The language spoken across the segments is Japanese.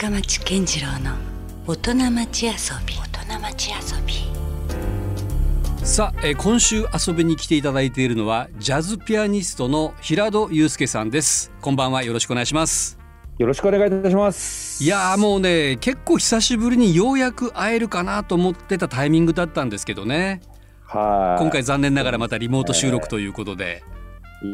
深町健次郎の大人町遊び。大人町遊び。さあ、えー今週遊びに来ていただいているのはジャズピアニストの平戸祐介さんです。こんばんは。よろしくお願いします。よろしくお願いいたします。いやーもうね結構久しぶりにようやく会えるかなと思ってたタイミングだったんですけどね。はい。今回残念ながらまたリモート収録ということで。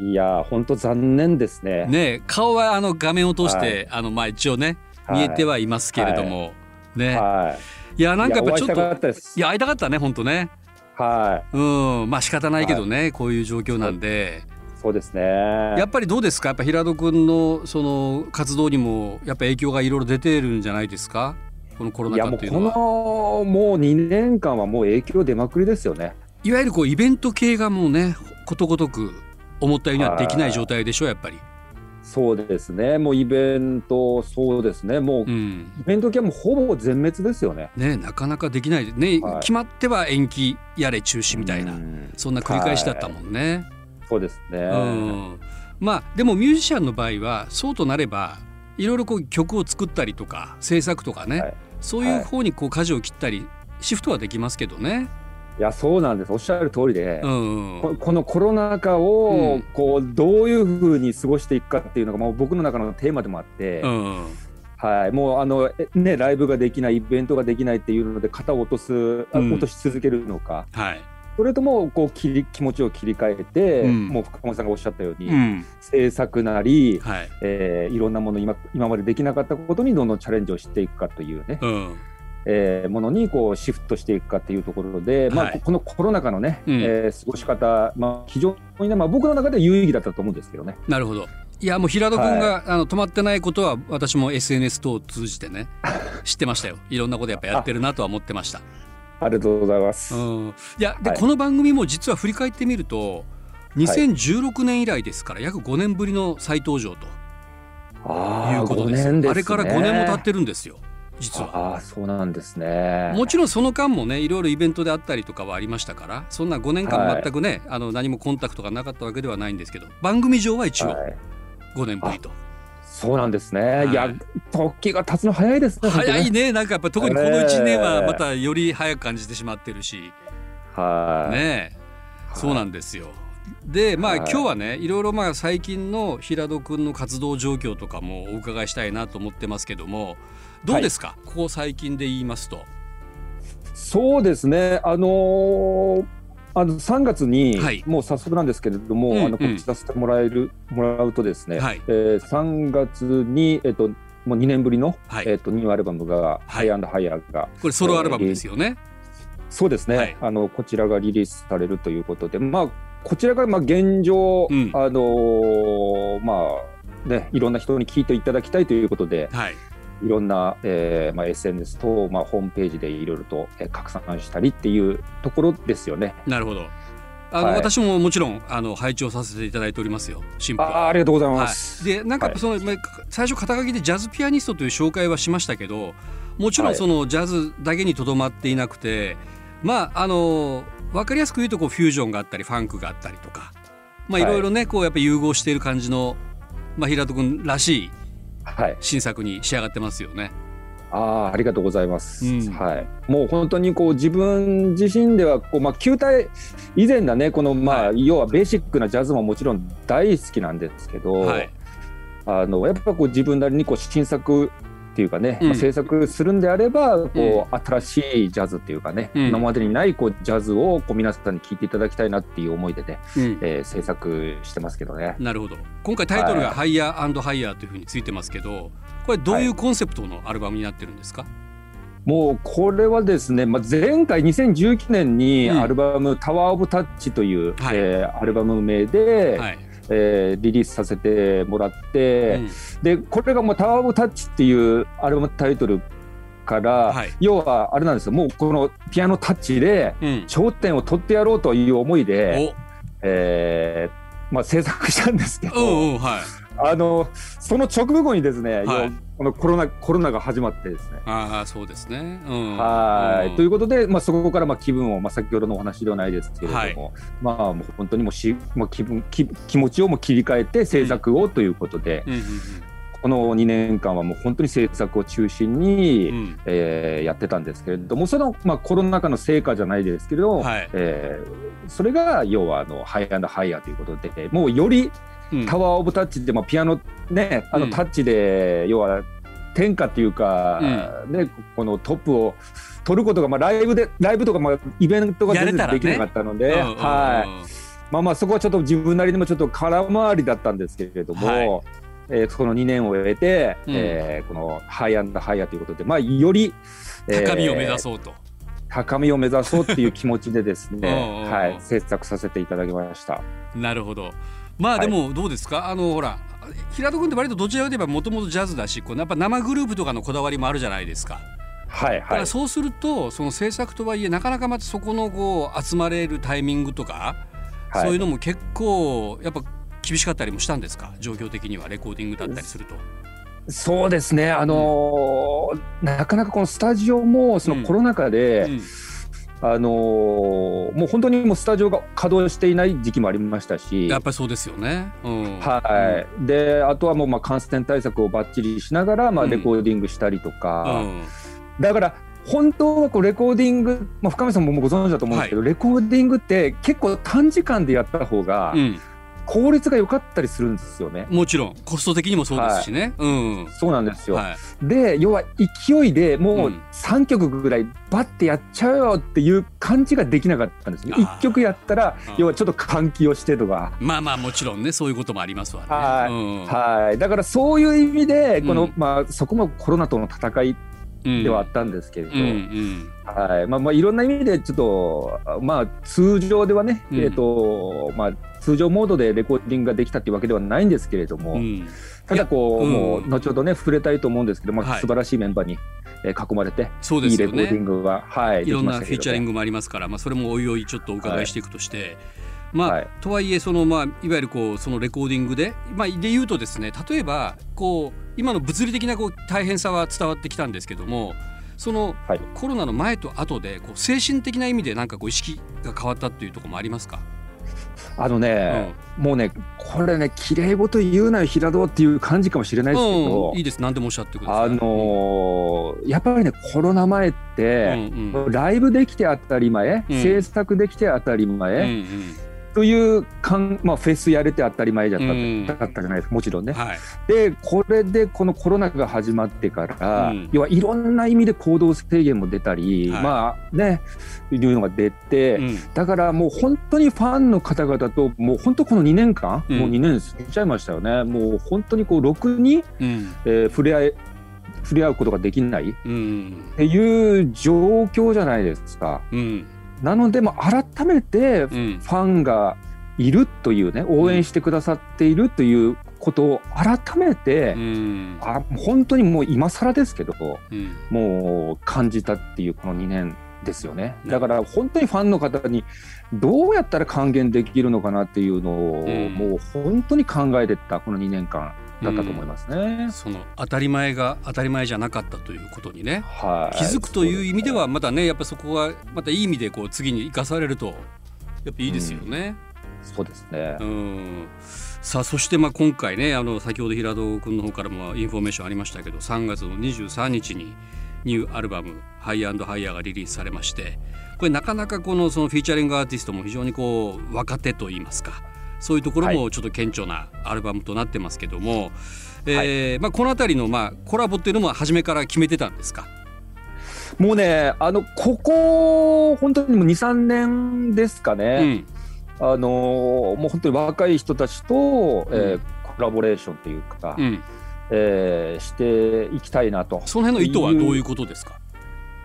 いや本当残念ですね。ね顔はあの画面を通して、あのまあ一応ねはい見えてはいますけれども、ね、はい。やなんかやっぱちょっといや会いたかったね本当ね。はうん。まあ仕方ないけどね、こういう状況なんで。い。そうですね。やっぱりどうですか？やっぱ平戸君のその活動にもやっぱ影響がいろいろ出てるんじゃないですか？このコロナ禍っていうのは。のもう2年間はもう影響出まくりですよね。いわゆるこうイベント系がもうねことごとく思ったようにはできない。状態でしょやっぱりそうですね。もうイベントそうですね。もうイうんベント系はもうほぼ全滅ですよね。ねなかなかできないね、はい決まっては延期やれ中止みたいな、うんそんな繰り返しだったもんね、そうですね。うんまあでもミュージシャンの場合はそうとなればいろいろこう曲を作ったりとか制作とかね、はいそういう方にこう舵を切ったりシフトはできますけどね。いやそうなんです。おっしゃる通りで。うんここのコロナ禍うをん。こうどういうふうに過ごしていくかっていうのがもう僕の中のテーマでもあって、うんはい、もうあの、えね、ライブができないイベントができないっていうので型を落とす、あうん。落とし続けるのか。はい。それともこう切り気持ちを切り替えて、うん。もう深間さんがおっしゃったように、うん。制作なり、はい。えーいろんなもの今今までできなかったことにどんどんチャレンジをしていくかというね、うんえーものにこうシフトしていくかっていうところで、まあはいこのコロナ禍のね、うん。えー過ごし方、まあ、非常にね、まあ、僕の中では有意義だったと思うんですけどね。なるほど。いやもう平戸君が、あの止まってないことは私も SNS 等を通じてね 知ってましたよ。いろんなことやっぱやってるなとは思ってました。ありがとうございます。うん、いやで、はい。この番組も実は振り返ってみると2016年以来ですから約5年ぶりの再登場とああ、いうこと5です年ですね。あれから5年も経ってるんですよ実は。ああ、そうなんですね。もちろんその間もねいろいろイベントであったりとかはありましたからそんな5年間はい全くね、あの何もコンタクトがなかったわけではないんですけど番組上は一応はい、5年ぶりと、そうなんですね。はいい、や、時が経つの早いですね。早い本ねなんかやっぱ特にこの1年はまたより早く感じてしまってるし。はい。ねえそうなんですよ。でまあ、はい今日はねいろいろまあ最近の平戸君の活動状況とかもお伺いしたいなと思ってますけどもどうですか、ここ最近で言いますと。そうですね。あのーあの3月に、はい。もう早速なんですけれども、うんうん。あの告知させてもらえるもらうとですね、はい。えー3月にえっ、ともう2年ぶりの、はい。えっ、とニューアルバムが、ハイアンドハイヤーがこれソロアルバムですよね？そうですね、はい。あのこちらがリリースされるということで、まあ、こちらがまあ現状、うん。あのーまあね、いろんな人に聞いていただきたいということで、はい、いろんな、えーまあ、SNS と、まあ、ホームページでいろいろと、えー拡散したりっていうところですよね。なるほどあの、はい私ももちろんあの拝聴させていただいておりますよ新婦あは。ありがとうございはます。い、でなんかその、まあ最初肩書きでジャズピアニストという紹介はしましたけどもちろんはいそのジャズだけにとどまっていなくて、まああの分かりやすく言うとこうフュージョンがあったりファンクがあったりとか、まあ、いはいろいろねこうやっぱ融合している感じの、まあ、平戸君らしいはい、新作に仕上がってますよね。ああありがとうございます。うん。はい、もう本当にこう自分自身ではこう、まあ、球体以前だねこの、まあは要はベーシックなジャズももちろん大好きなんですけど、はい。あのやっぱこう自分なりにこう新作っていうかね、うん。まあ、制作するんであればこう、新しいジャズっていうかね、うん。今までにないこうジャズをこう皆さんに聴いていただきたいなっていう思いでね、うん。えー制作してますけどね。なるほど。今回タイトルが「はい。ハイヤーハイヤー」というふうについてますけどこれどういうコンセプトのアルバムになってるんですか、もうこれはですね、まあ、前回2019年にうん。アルバム「タワー・オブ・タッチ」という、はい。えーアルバム名で、はいえーリリースさせてもらって、うん。でこれがもう「タワー・オブ・タッチ」っていうアルバムタイトルから、はい。要はあれなんですよ。もうこのピアノタッチでうん。頂点を取ってやろうという思いで、お。えーまあ、制作したんですけど、うんうんはいあのその直後にですね、はい。このコロナコロナが始まってですね。ああそうですね。うん、はい、うん。ということで、まあ、そこからまあ気分を、まあ、先ほどのお話ではないですけれども、まあ、もう本当にもうし、まあ、気分気気持ちをもう切り替えて制作をということで、うんうんうん。この2年間はもう本当に制作を中心に、うん。えーやってたんですけれどもその、まあ、コロナ禍の成果じゃないですけど、はい。えーそれが要はあのハイアンドハイヤーということでもうよりうんタワー・オブ・タッチで、まあ、ピアノねあうん。のタッチで、要は天下っていうか、ね、このトップを取ることが、まあ、ライブでライブとか、まあ、イベントが全然できなかったので、はい。まあまあそこはちょっと自分なりにもちょっと空回りだったんですけれども、はい。えーその2年を終えて、うん。えーこのハイアンドハイヤーということで、まあ、より、えー高みを目指そうと。高みを目指そうっていう気持ちでですね、うん。はい、制作させていただきました。なるほど。まあはい。でもどうですか、あのほら平戸君って割とどちらかといえばもともとジャズだしこうやっぱ生グループとかのこだわりもあるじゃないですか。はいはい。だから。そうするとその制作とはいえなかなかまたそこのこう集まれるタイミングとか、はい。そういうのも結構やっぱ厳しかったりもしたんですか？状況的にはレコーディングだったりすると。そうですね、あのーなかなかこのスタジオもそのコロナ禍で、うんあのーもう本当にもうスタジオが稼働していない時期もありましたし、やっぱりそうですよね。うん、はい、であとはもうまあ感染対策をばっちりしながらまあうん。レコーディングしたりとうか、ん。だから本当はこうレコーディング、まあ、深見さんもご存知だと思うんですけど、レコーディングって結構短時間でやった方がうん、効率が良かったりするんですよね。もちろん。コスト的にもそうですしね。うん。そうなんですよ、はい。で要は勢いでもううん。3曲ぐらいバッてやっちゃうよっていう感じができなかったんですね。あー。1曲やったらうん。要はちょっと換気をしてとか、まあまあもちろんねそういうこともありますわね。はい。うん。はい。だからそういう意味でこの、うんまあ、そこもコロナとの戦いうん。ではあったんですけれど、うんうん。はい。まあまあ、いろんな意味でちょっと、まあ、通常ではね、うん。えーとまあ、通常モードでレコーディングができたっていうわけではないんですけれども、うん。ただこう、いやもうん。う後ほどね触れたいと思うんですけど、まあはい素晴らしいメンバーに、えー囲まれて、そうでいいレコーディ。ングが、はい、いろんなフィーチャリングもありますから、まあ、それもおいおいちょっとお伺いしていくとして、まあ、はい。とはいえその、まあ、いわゆるこうそのレコーディングで、まあ、で言うとですね例えばこう今の物理的なこう大変さは伝わってきたんですけどもそのはい。コロナの前と後でこう精神的な意味でなんかこう意識が変わったっていうところもありますか、あのね、もうね、これね、綺麗事言うなよ、平戸っていう感じかもしれないですけど、うん、いいです。何でもおっしゃってください。あのーやっぱりね、コロナ前って、うんうん。ライブできて当たり前、うん。制作できて当たりうん前、というかん、まあ、フェスやれて当たり前じゃった,、うん。だったじゃないですか、もちろんね。うんはい。で、これでこのコロナが始まってから、うん。要はいろんな意味で行動制限も出たり、はい。まあね、いうのが出て、うん。だからもう本当にファンの方々と、もう本当この2年間、うん。もう2年過ぎちゃいましたよね、もう本当にこう、ろくに、うん。えー触れ合い、触れ合うことができないっうん。ていう状況じゃないですか。うんなので、もう改めてフうん。ァンがいるというね、応援してくださっているということを改めて、うん。あ本当にもう今更ですけど、うん。もう感じたっていうこの2年ですよね。ねだから本当にファンの方にどうやったら還元できるのかなっていうのを、うん。もう本当に考えてたこの2年間だったと思いますね。その当たり前が当たり前じゃなかったということにねはい、気づくという意味ではまたねやっぱそこはまたいい意味でこう次に生かされるとやっぱいいですよね。そうですね。うんさあそしてまあ今回ねあの先ほど平戸君の方からもインフォメーションありましたけど3月の23日にニューアルバム「 Higher and Higher」がリリースされましてこれなかなかこのそのフィーチャリングアーティストも非常にこう若手といいますかそういうところもちょっと顕著なアルバムとなってますけども、えーまあ、この辺りのまあコラボっていうのも初めから決めてたんですか？もうね、あのここ本当にもう2、3年ですかうね。ん。あのもう本当に若い人たちと、えーコラボレーションというか、うん、えーしていきたいなと。その辺の意図はどういうことですか？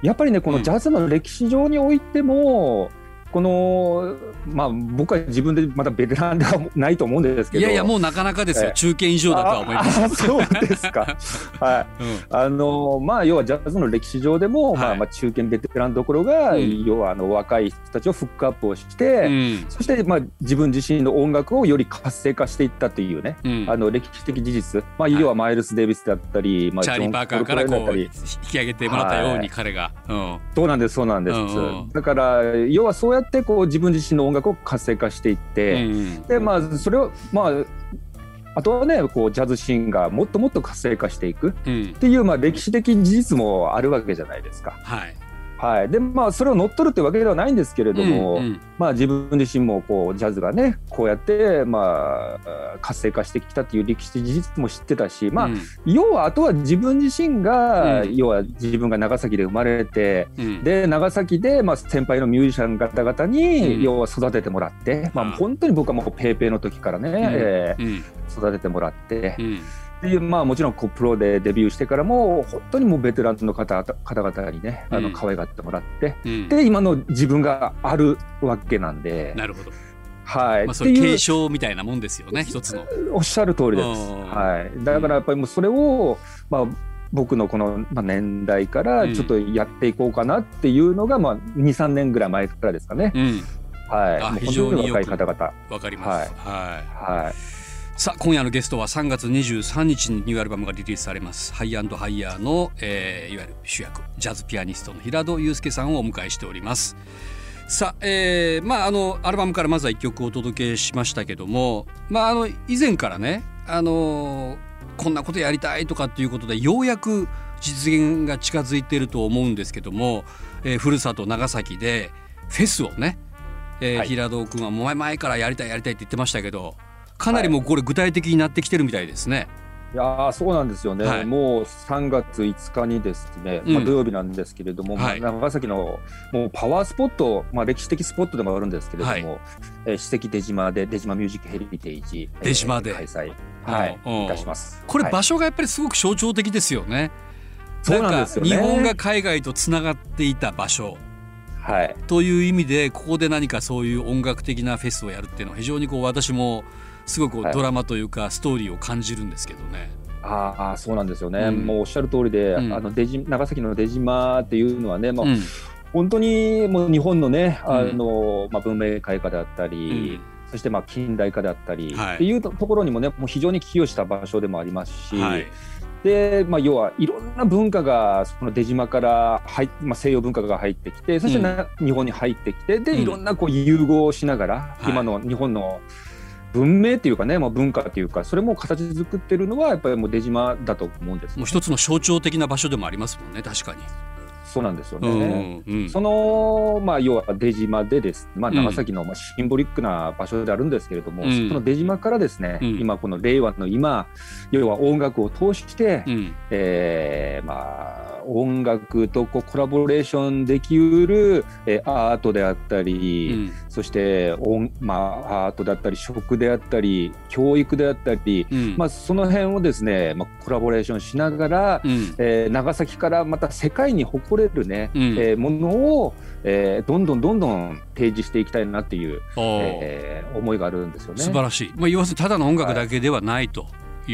やっぱりねこうん。のジャズの歴史上においても、このまあ僕は自分でまだベテランではないと思うんですけど。いやいやもうなかなかですよ、えー中堅以上だとは思います。そうですか。はい。うん。あのまあ要はジャズの歴史上でも、まはい。あまあ中堅ベテランどころが、うん。要はあの若い人たちをフックアップをして、うん。そしてまあ自分自身の音楽をより活性化していったというね、うん。あの歴史的事実、まあ、要はマイルス・デイビスだったり、まあ、チャーリー・パーカーからこう引き上げてもらったようにはい。彼が、うん。そうなんですそうなんです、だから要はそうやってこう自分自身の音楽を活性化していって、うんでまあそれをまああとはねこうジャズシーンがもっともっと活性化していくうんっていう、まあ、歴史的事実もあるわけじゃないですか。はいはい、でまあそれを乗っ取るってわけではないんですけれども、うんうん。まあ、自分自身もこうジャズがねこうやって、まあ、活性化してきたっていう歴史的事実も知ってたし、まあうん。要はあとは自分自身が、うん。要は自分が長崎で生まれてうん。で長崎で、まあ、先輩のミュージシャン方々に、うん。要は育ててもらって、まあ、うん本当に僕はもうペーペーの時からね、えーうん。育ててもらってう、んでまあ、もちろんこうプロでデビューしてからも本当にもうベテランの方方々にねあうん。の可愛がってもらって、うん。で今の自分があるわけなんで。なるほど。はい、まあそっていうれ継承みたいなもんですよね一つの。おっしゃる通りです。うん。はい、だからやっぱりもうそれを、まあ、僕のこの、まあ、年代からうん。ちょっとやっていこうかなっていうのが、まあ、23年ぐらい前からですかね。うん。はい、非常に若い方々。わかります。はい。はい、さあ今夜のゲストは3月23日にニューアルバムがリリースされます。ハイアンドハイヤーの、えーいわゆる主役ジャズピアニストの平戸祐介さんをお迎えしております。さあ、えーまああのアルバムからまずは1曲お届けしましたけどもまああの以前からねあのこんなことやりたいとかっていうことでようやく実現が近づいていると思うんですけども、えー、ふるさと長崎でフェスをね、えーはい。平戸君はもう前前からやりたいやりたいって言ってましたけどかなりもうこれ具体的になってきてるみたいですね。いやーそうなんですよね、はい。もう3月5日にですね、うん。まあ、土曜日なんですけれども、はい。まあ長崎のもうパワースポット、まあ、歴史的スポットでもあるんですけれども、はい。えー史跡出島で出島ミュージックヘリテージ、出島で。開催、はいうん。いたします。これはい場所がやっぱりすごく象徴的ですよね。そうなんですよね。か日本が海外とつながっていた場所。はい。という意味でここで何かそういう音楽的なフェスをやるっていうのは非常にこう私もすごくドラマというかストーリーを感じるんですけどね。ああそうなんですよね、うん。もうおっしゃる通りで、うん。あの出島長崎の出島っていうのはね、もううん。本当にもう日本のね、うん。あのまあ、文明開化であったうり、ん。そしてまあ近代化であったり、はい。っていうところにもね、もう非常に寄与した場所でもありますし、はい。でまあ、要はいろんな文化がその出島から入っ、まあ、西洋文化が入ってきて、そしてな、日本に入ってきて、でうん。いろんなこう融合しながら、はい。今の日本の文明っていうかね、まあ、文化っていうか、それも形作ってるのは、やっぱりもう出島だと思うんですねもう一つの象徴的な場所でもありますもんね確かに。そうなんですよね。うんうんその、まあ、要は出島でです、まあ、うん。長崎のまあシンボリックな場所であるんですけれども、うん。その出島からですね、うん。今この令和の今要は音楽を通して、うん。えーまあ、音楽とこうコラボレーションできうる、えーアートであったり、うん。そして音、まあ、アートであったり食であったり教育であったり、うん。まあ、その辺をですね、まあ、コラボレーションしながら、うん。えー長崎からまた世界に誇れるね、うんえーものを、えーどんどんどんどん提示していきたいなっていう、えー思いがあるんですよね。素晴らしい。まあ要するにただの音楽だけではないとい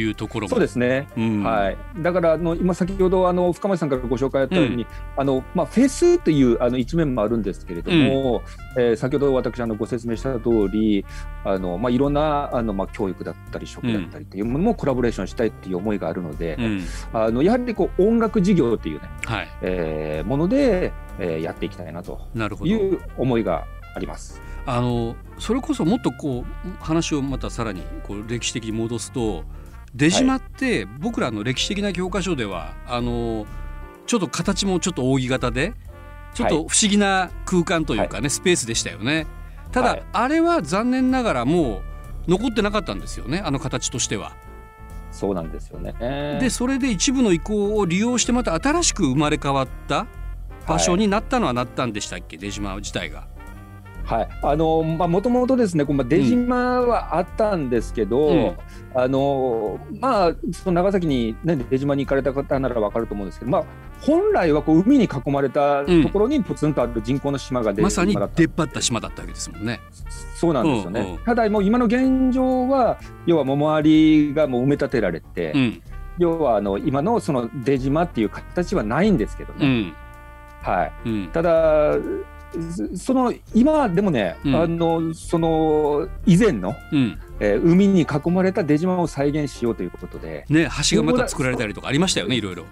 うところも。そうですね、うん。はい、だからあの今先ほどあの深町さんからご紹介あったように、あのまあ、フェスというあの一面もあるんですけれども、えー先ほど私あのご説明した通りあの、まあ、いろんなあの、まあ、教育だったり食だったりというものもコラボレーションしたいっていう思いがあるので、うん。あのやはりこう音楽事業っていうね、はい。えーもので、えーやっていきたいなとなるほど。いう思いがあります。あのそれこそもっとこう話をまたさらにこう歴史的に戻すと出島って僕らの歴史的な教科書ではあのちょっと形もちょっと扇形でちょっと不思議な空間というかね、スペースでしたよね。ただ、はいあれは残念ながらもう残ってなかったんですよねあの形としては。そうなんですよね。でそれで一部の意向を利用してまた新しく生まれ変わった場所になったのはなったんでしたっけ、出島自体が。はい、あのまあもともとですね、こうまあ出島はあったんですけど、うん。あのまあその長崎にね出島に行かれた方ならわかると思うんですけど、まあ本来はこう海に囲まれたところにポツンとある人工の島が出まさに出っ張った島だったわけですもんね。そうなんですよね。うんうんただもう今の現状は要はもう周りがもう埋め立てられて、うん。要はあの今のその出島っていう形はないんですけどね。うん。はい。うん。ただそその今でもね、うん。あのその以前の、うん。えー海に囲まれた出島を再現しようということでね橋がまた作られたりとかありましたよねいろいろ。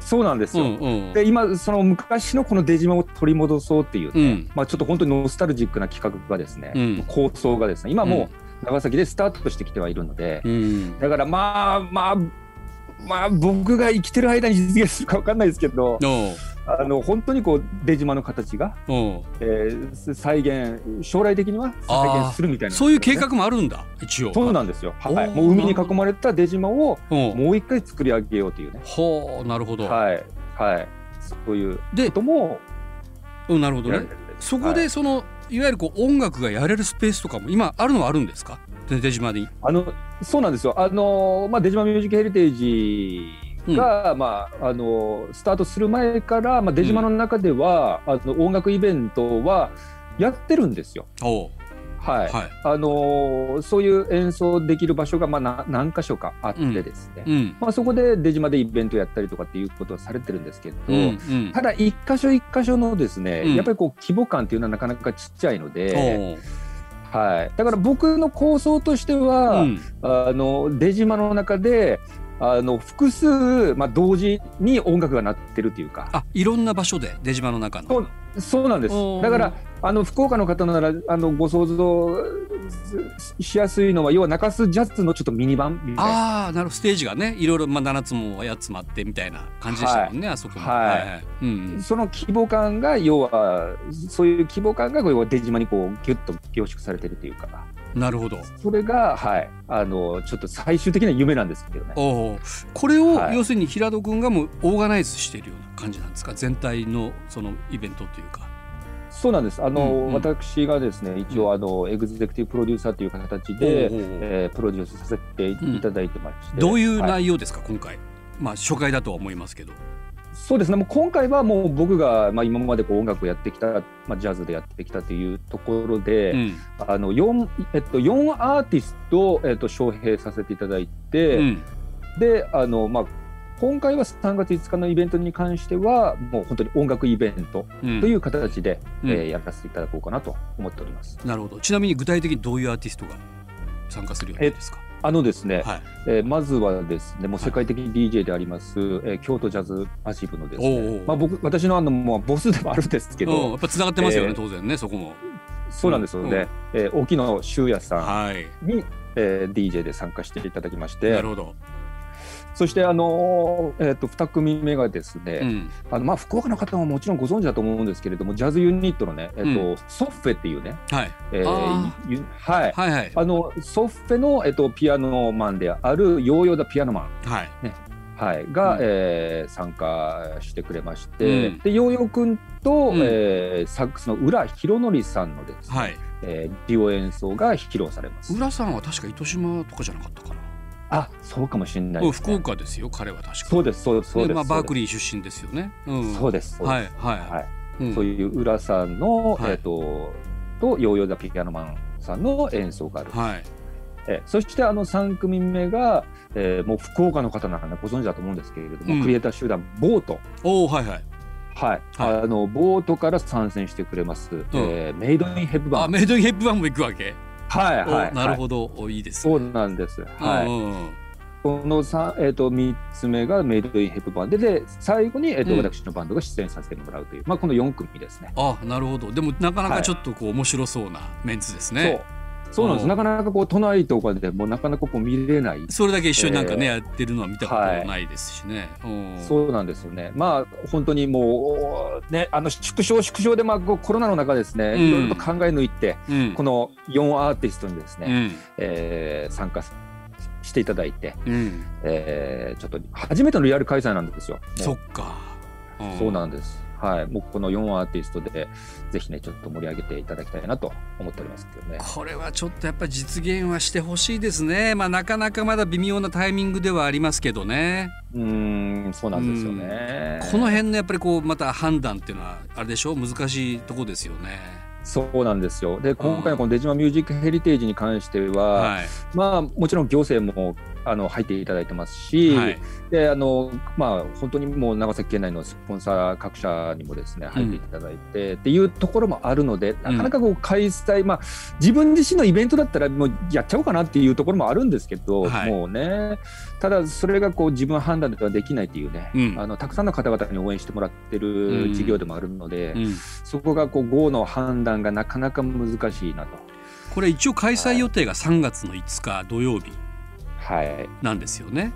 そうなんですうよ。んうん。で今その昔のこの出島を取り戻そうっていうね、うん。まあ、ちょっと本当にノスタルジックな企画がですね、うん。構想がですね今もう長崎でスタートしてきてはいるので、うん。だからまあまあまあ僕が生きてる間に実現するかわかんないですけどあの本当にこう出島の形が、おうえー再現将来的には再現するみたいな、そういう計画もあるんだ一応。そうなんですよ、はい、もう海に囲まれた出島をもう一回作り上げようというね。ほうなるほど、はい。はい。そういうでこともうん、なるほどね。れてるんです。そこはい。でその、い、わゆるこう音楽がやれるスペースとかも今あるのはあるんですか？で出島に。あのそうなんですよ。あのまあ出島ミュージックヘリテージが、まああのスタートする前から、まあ出島の中では、あの音楽イベントはやってるんですよ。はい。はい。あのそういう演奏できる場所がまあな何箇所かあってですね。うん。まあそこで出島でイベントやったりとかっていうことはされてるんですけど。うんうん。ただ一箇所一箇所のですね、うん。やっぱりこう規模感っていうのはなかなかちっちゃいので、はい、だから僕の構想としては、うん。あの出島の中であの複数、まあ、同時に音楽が鳴ってるというか。あいろんな場所で出島の中の。そうそうなんです。だからあの福岡の方ならあのご想像しやすいのは要は中洲ジャズのちょっとミニ版みたいな。ああなるほど。ステージがねいろいろ、まあ、7つも8つもあってみたいな感じでしたもんね、あそこも。はい。うんその規模感が要はそういう規模感が要は出島にこうギュッと凝縮されてるというか。うん、なるほどそれがはいあのちょっと最終的な夢なんですけどね。おうこれを、はい要するに平戸君がもうオーガナイズしているような感じなんですか？全体のそのイベントというか。そうなんです。あの、うんうん私がですね、一応あのエグゼクティブプロデューサーという形で、おうおうおうえープロデュースさせていただいてまして、どういうはい内容ですか、今回？まあ初回だとは思いますけど。そうですね。もう今回はもう僕がまあ今までこう音楽をやってきた、まあジャズでやってきたというところで、うんあの四えっと四アーティストをえっと招聘させていただいて、うんであのまあ今回は3月5日のイベントに関してはもう本当に音楽イベントうんという形で、うんえーやらせていただこうかなと思っております。なるほどちなみに具体的にどういうアーティストが参加するようなんですか？あのですね、はい、えーまずはですね、もう世界的 DJ であります、えー京都ジャズマシブのですおうおうね、まあ僕私のあのもうボスでもあるんですけうん、やど、っぱつながってますよね、えー当然ねそこも。そうなんですようんね。えー沖野修也さはい、んに、えー DJ で参加していただきましてなる、ほど。そしてあのーえっ、と二組目がですね、うん、あのまあ福岡の方ももちろんご存知だと思うんですけれども、ジャズユニットのね、えっ、と、ソッフェっていうね、はい、えーはい。はいはい。あのソッフェの、えっと、ピアノマンであるヨーヨーダピアノマン。はい。はい、が、うん。えー参加してくれまして、うん。でヨーヨー君と、うん。えーサックスの浦弘則さんのですね、はい。えーデュオ演奏が披露されます。浦さんは確か糸島とかじゃなかったかな。あそうかもしれないね。福岡ですよ彼は確か。そうですそうですそうです。まあバークリリー出身ですよね。うん。そうです。はいはいはいうんそういう浦さんの、はいえっ、ととヨーヨーダピアノマンさんの演奏がある。はい。えーそしてあの3組目が、えーもう福岡の方ならご存知だと思うんですけれども、うんクリエイター集団ボート。おおはいはい。はい、はいあのボートから参戦してくれます、えーメイドインヘップバーン。あメイドインヘップバーンも行くわけ？はいはい、おなるほど。ど。おいいですそうね。なんです。はい。この三えっ、と三つ目がメイドインヘップバーンで、で最後にえっ、と、うん私のバンドが出演させてもらうという、まあこの四組ですね。あなるほど。でもなかなかはいちょっとこう面白そうなメンツですね。そう。そうなんです。うんなかなかこう都内とかでもなかなかこう見れない。それだけ一緒になんかね、えーやってるのは見たことないですしね。うんそうなんですよね。まあ本当にもうねあの縮小縮小でまあコロナの中ですね、うんいろいろと考え抜いてうんこの4アーティストにですね、うんえー参加していただいて、うん。えーちょっと初めてのリアル開催なんですよ。そっか。そうなんです。はい、もうこの4アーティストでぜひねちょっと盛り上げていただきたいなと思っておりますけどね。これはちょっとやっぱり実現はしてほしいですね。まあなかなかまだ微妙なタイミングではありますけどね。うーんそうなんですよね。この辺のやっぱりこうまた判断っていうのはあれでしょ？う難しいとこですよね。そうなんですよ。で今回のこの出島ミュージックヘリテージに関しては、はい。まあもちろん行政もあの入っていただいてますし、はい。であのまあ本当にもう長崎県内のスポンサー各社にもですね入っていただいて、っていうところもあるのでなかなかこう開催、まあ自分自身のイベントだったらもうやっちゃおうかなっていうところもあるんですけど、はい。もうねただそれがこう自分判断ではできないっていうね、うん。あのたくさんの方々に応援してもらってる事業でもあるので、うん。そこがこう GO の判断がなかなか難しいなと。ここれ一応開催予定が3月の5日土曜日。はいなんですよね。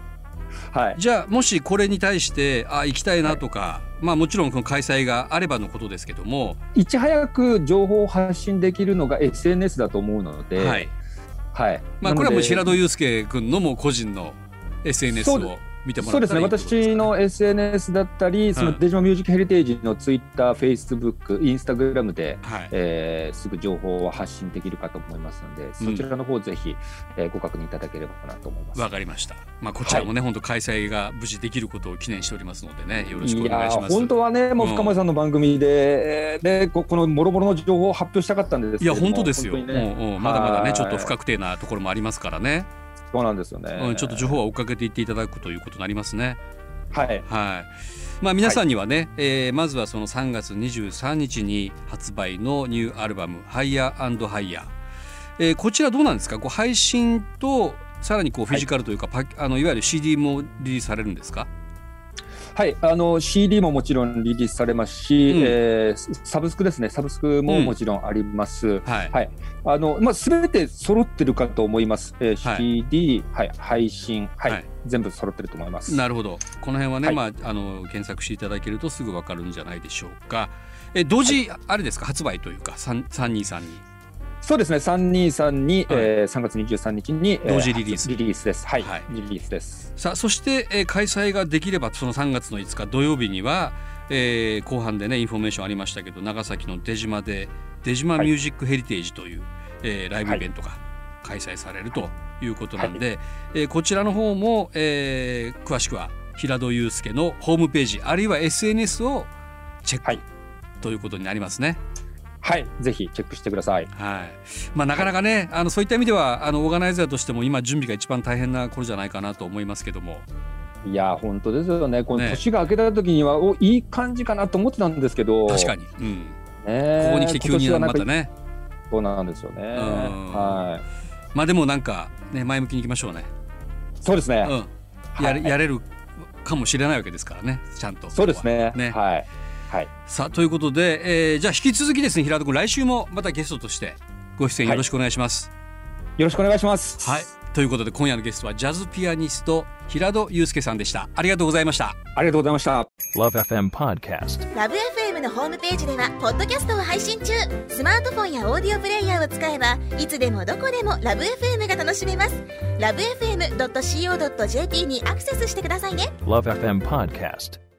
はい。じゃあもしこれに対してあ行きたいなとか、まあもちろんこの開催があればのことですけども、いち早く情報を発信できるのが SNS だと思うので、はい。はい。まあこれはもう平戸祐介君のもう個人の SNS を見てもそうですね私の SNS だったり、そのデジマミュージックヘリテージのツイッター、フェイスブック、インスタグラムで、はい。えーすぐ情報を発信できるかと思いますので、そちらの方ぜひ、えーご確認いただければなと思います。わかりました。まあこちらもね、本当開催が無事できることを記念しておりますのでね、よろしくお願いします。本当はね、もううん深町さんの番組で、えーでここのもろもろの情報を発表したかったんですけいや本当ですよ。ねうんうんまだまだねはいちょっと不確定なところもありますからね。そうなんですよね。うんちょっと情報は追っかけていっていただくということになりますね。はい、はい。まあ皆さんにはね、えーまずはその3月23日に発売のニューアルバム「Higher and Higher」えーこちらどうなんですか？こう配信とさらにこうフィジカルというか、パあのいわゆる CD もリリースされるんですか？はい、あの CD ももちろんリリースされますし、うん。えーサブスクですね、サブスクももちろんあります。はい、はい、あのまあ全て揃ってるかと思います。えーはい。CD、はい、配信、はい、はい。全部揃ってると思います。なるほど。この辺はね、はい。まあ、あの検索していただけるとすぐわかるんじゃないでしょうか。え同時、あれですか？発売というか3 323にそうですね、323に、えー3月23日に、えー同時リリース。リリースです。はい、はい。リリースです。さあそして、えー開催ができればその3月の5日土曜日には、えー後半でねインフォメーションありましたけど長崎の出島で出島ミュージックヘリテージという、えーライブイベントが開催されるということなんで、えーこちらの方も、えー詳しくは平戸祐介のホームページあるいは SNS をチェック、はい。ということになりますね。はい、ぜひチェックしてください。はいまあ、なかなかね、あのそういった意味ではあのオーガナイザーとしても今準備が一番大変な頃じゃないかなと思いますけども。いやー、本当ですよね。このね年が明けた時には、おいい感じかなと思ってたんですけど。確かに、うん、ねここに来て急にまたねそうなんですよね。んはい。まあでもなんかね前向きにいきましょうね、そうですね。うん、やれはいやれるかもしれないわけですからねちゃんとそうですね。ねはい。はい。さあということで、えーじゃあ引き続きですね平戸君来週もまたゲストとしてご出演よろしくお願いします。よろしくお願いします。はい、ということで今夜のゲストはジャズピアニスト平戸祐介さんでしたありがとうございましたありがとうございました。Love FM Podcast. ラブ f m のホームページではポッドキャストを配信中スマートフォンやオーディオプレイヤーを使えばいつでもどこでもラブ f m が楽しめますラブ FM.co.jp にアクセスしてくださいね Love FM Podcast.